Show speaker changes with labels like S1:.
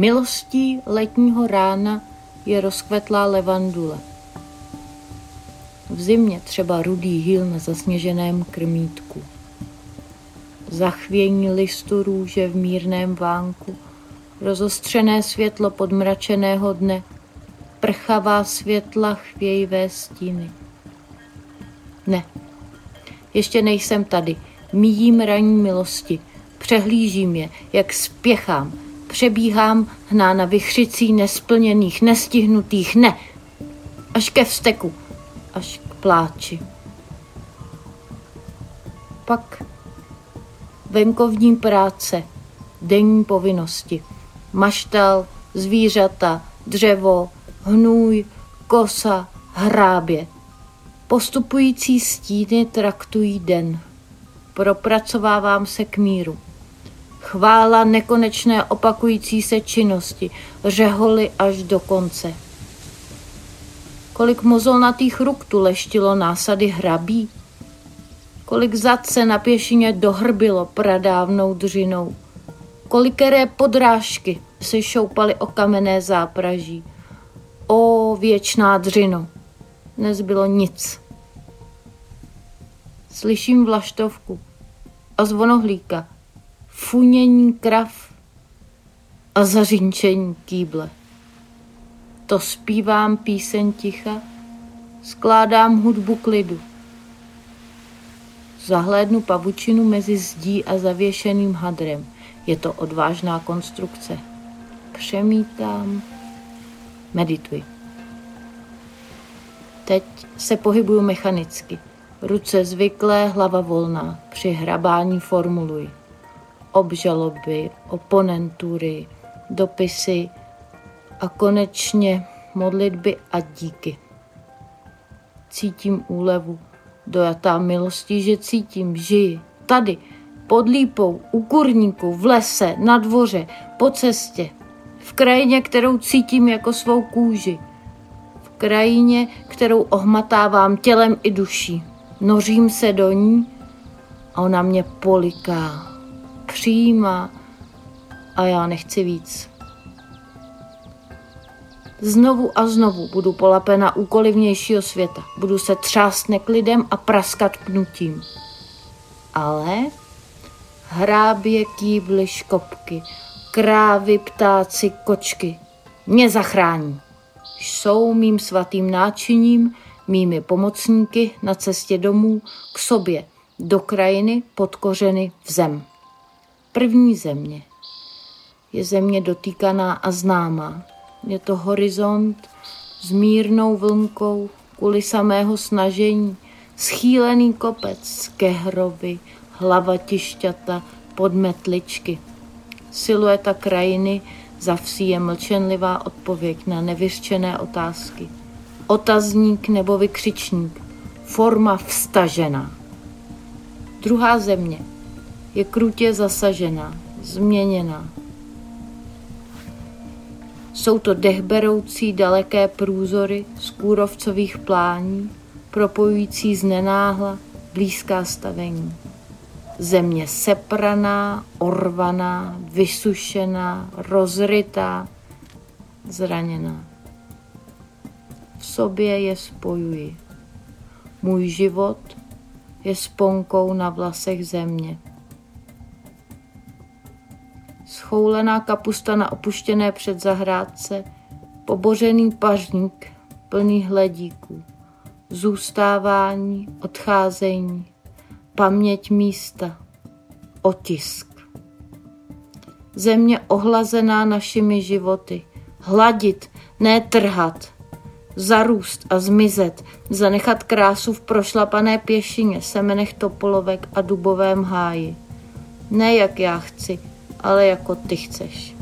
S1: Milostí letního rána je rozkvetlá levandule. V zimě třeba rudý hýl na zasněženém krmítku. Zachvění listu růže v mírném vánku, rozostřené světlo podmračeného dne, prchavá světla chvějvé stíny. Ne, ještě nejsem tady. Míjím raní milosti. Přehlížím je, jak spěchám. Přebíhám hnána vychřicí nesplněných, nestihnutých, ne. Až ke vsteku, až k pláči. Pak venkovní práce, denní povinnosti, maštal, zvířata, dřevo, hnůj, kosa, hrábě – Postupující stíny traktují den. Propracovávám se k míru. Chvála nekonečné opakující se činnosti, řeholi až do konce. Kolik mozolnatých ruk tu leštilo násady hrabí? Kolik zad se na pěšině dohrbilo pradávnou dřinou? Kolikeré podrážky se šoupaly o kamenné zápraží? O věčná dřino! nezbylo nic. Slyším vlaštovku a zvonohlíka, funění krav a zařinčení kýble. To zpívám píseň ticha, skládám hudbu klidu. Zahlédnu pavučinu mezi zdí a zavěšeným hadrem. Je to odvážná konstrukce. Přemítám, medituji. Teď se pohybuju mechanicky. Ruce zvyklé, hlava volná. Při hrabání formuluji. Obžaloby, oponentury, dopisy a konečně modlitby a díky. Cítím úlevu, dojatá milostí, že cítím, žiji, tady, pod lípou, u kurníku, v lese, na dvoře, po cestě, v krajině, kterou cítím jako svou kůži krajině, kterou ohmatávám tělem i duší. Nořím se do ní a ona mě poliká, přijímá a já nechci víc. Znovu a znovu budu polapena úkoly vnějšího světa. Budu se třást neklidem a praskat pnutím. Ale hrábě, kýbly, škopky, krávy, ptáci, kočky mě zachrání jsou mým svatým náčiním, mými pomocníky na cestě domů k sobě, do krajiny pod kořeny v zem. První země je země dotýkaná a známá. Je to horizont s mírnou vlnkou kvůli samého snažení, schýlený kopec, kehrovy, hlava tišťata, podmetličky. Silueta krajiny za je mlčenlivá odpověď na nevyřčené otázky. Otazník nebo vykřičník. Forma vstažená. Druhá země je krutě zasažená, změněná. Jsou to dechberoucí daleké průzory z kůrovcových plání, propojující z nenáhla blízká stavení země sepraná, orvaná, vysušená, rozrytá, zraněná. V sobě je spojuji. Můj život je sponkou na vlasech země. Schoulená kapusta na opuštěné předzahrádce, pobořený pařník plný hledíků, zůstávání, odcházení, paměť místa, otisk. Země ohlazená našimi životy, hladit, ne trhat, zarůst a zmizet, zanechat krásu v prošlapané pěšině, semenech topolovek a dubovém háji. Ne jak já chci, ale jako ty chceš.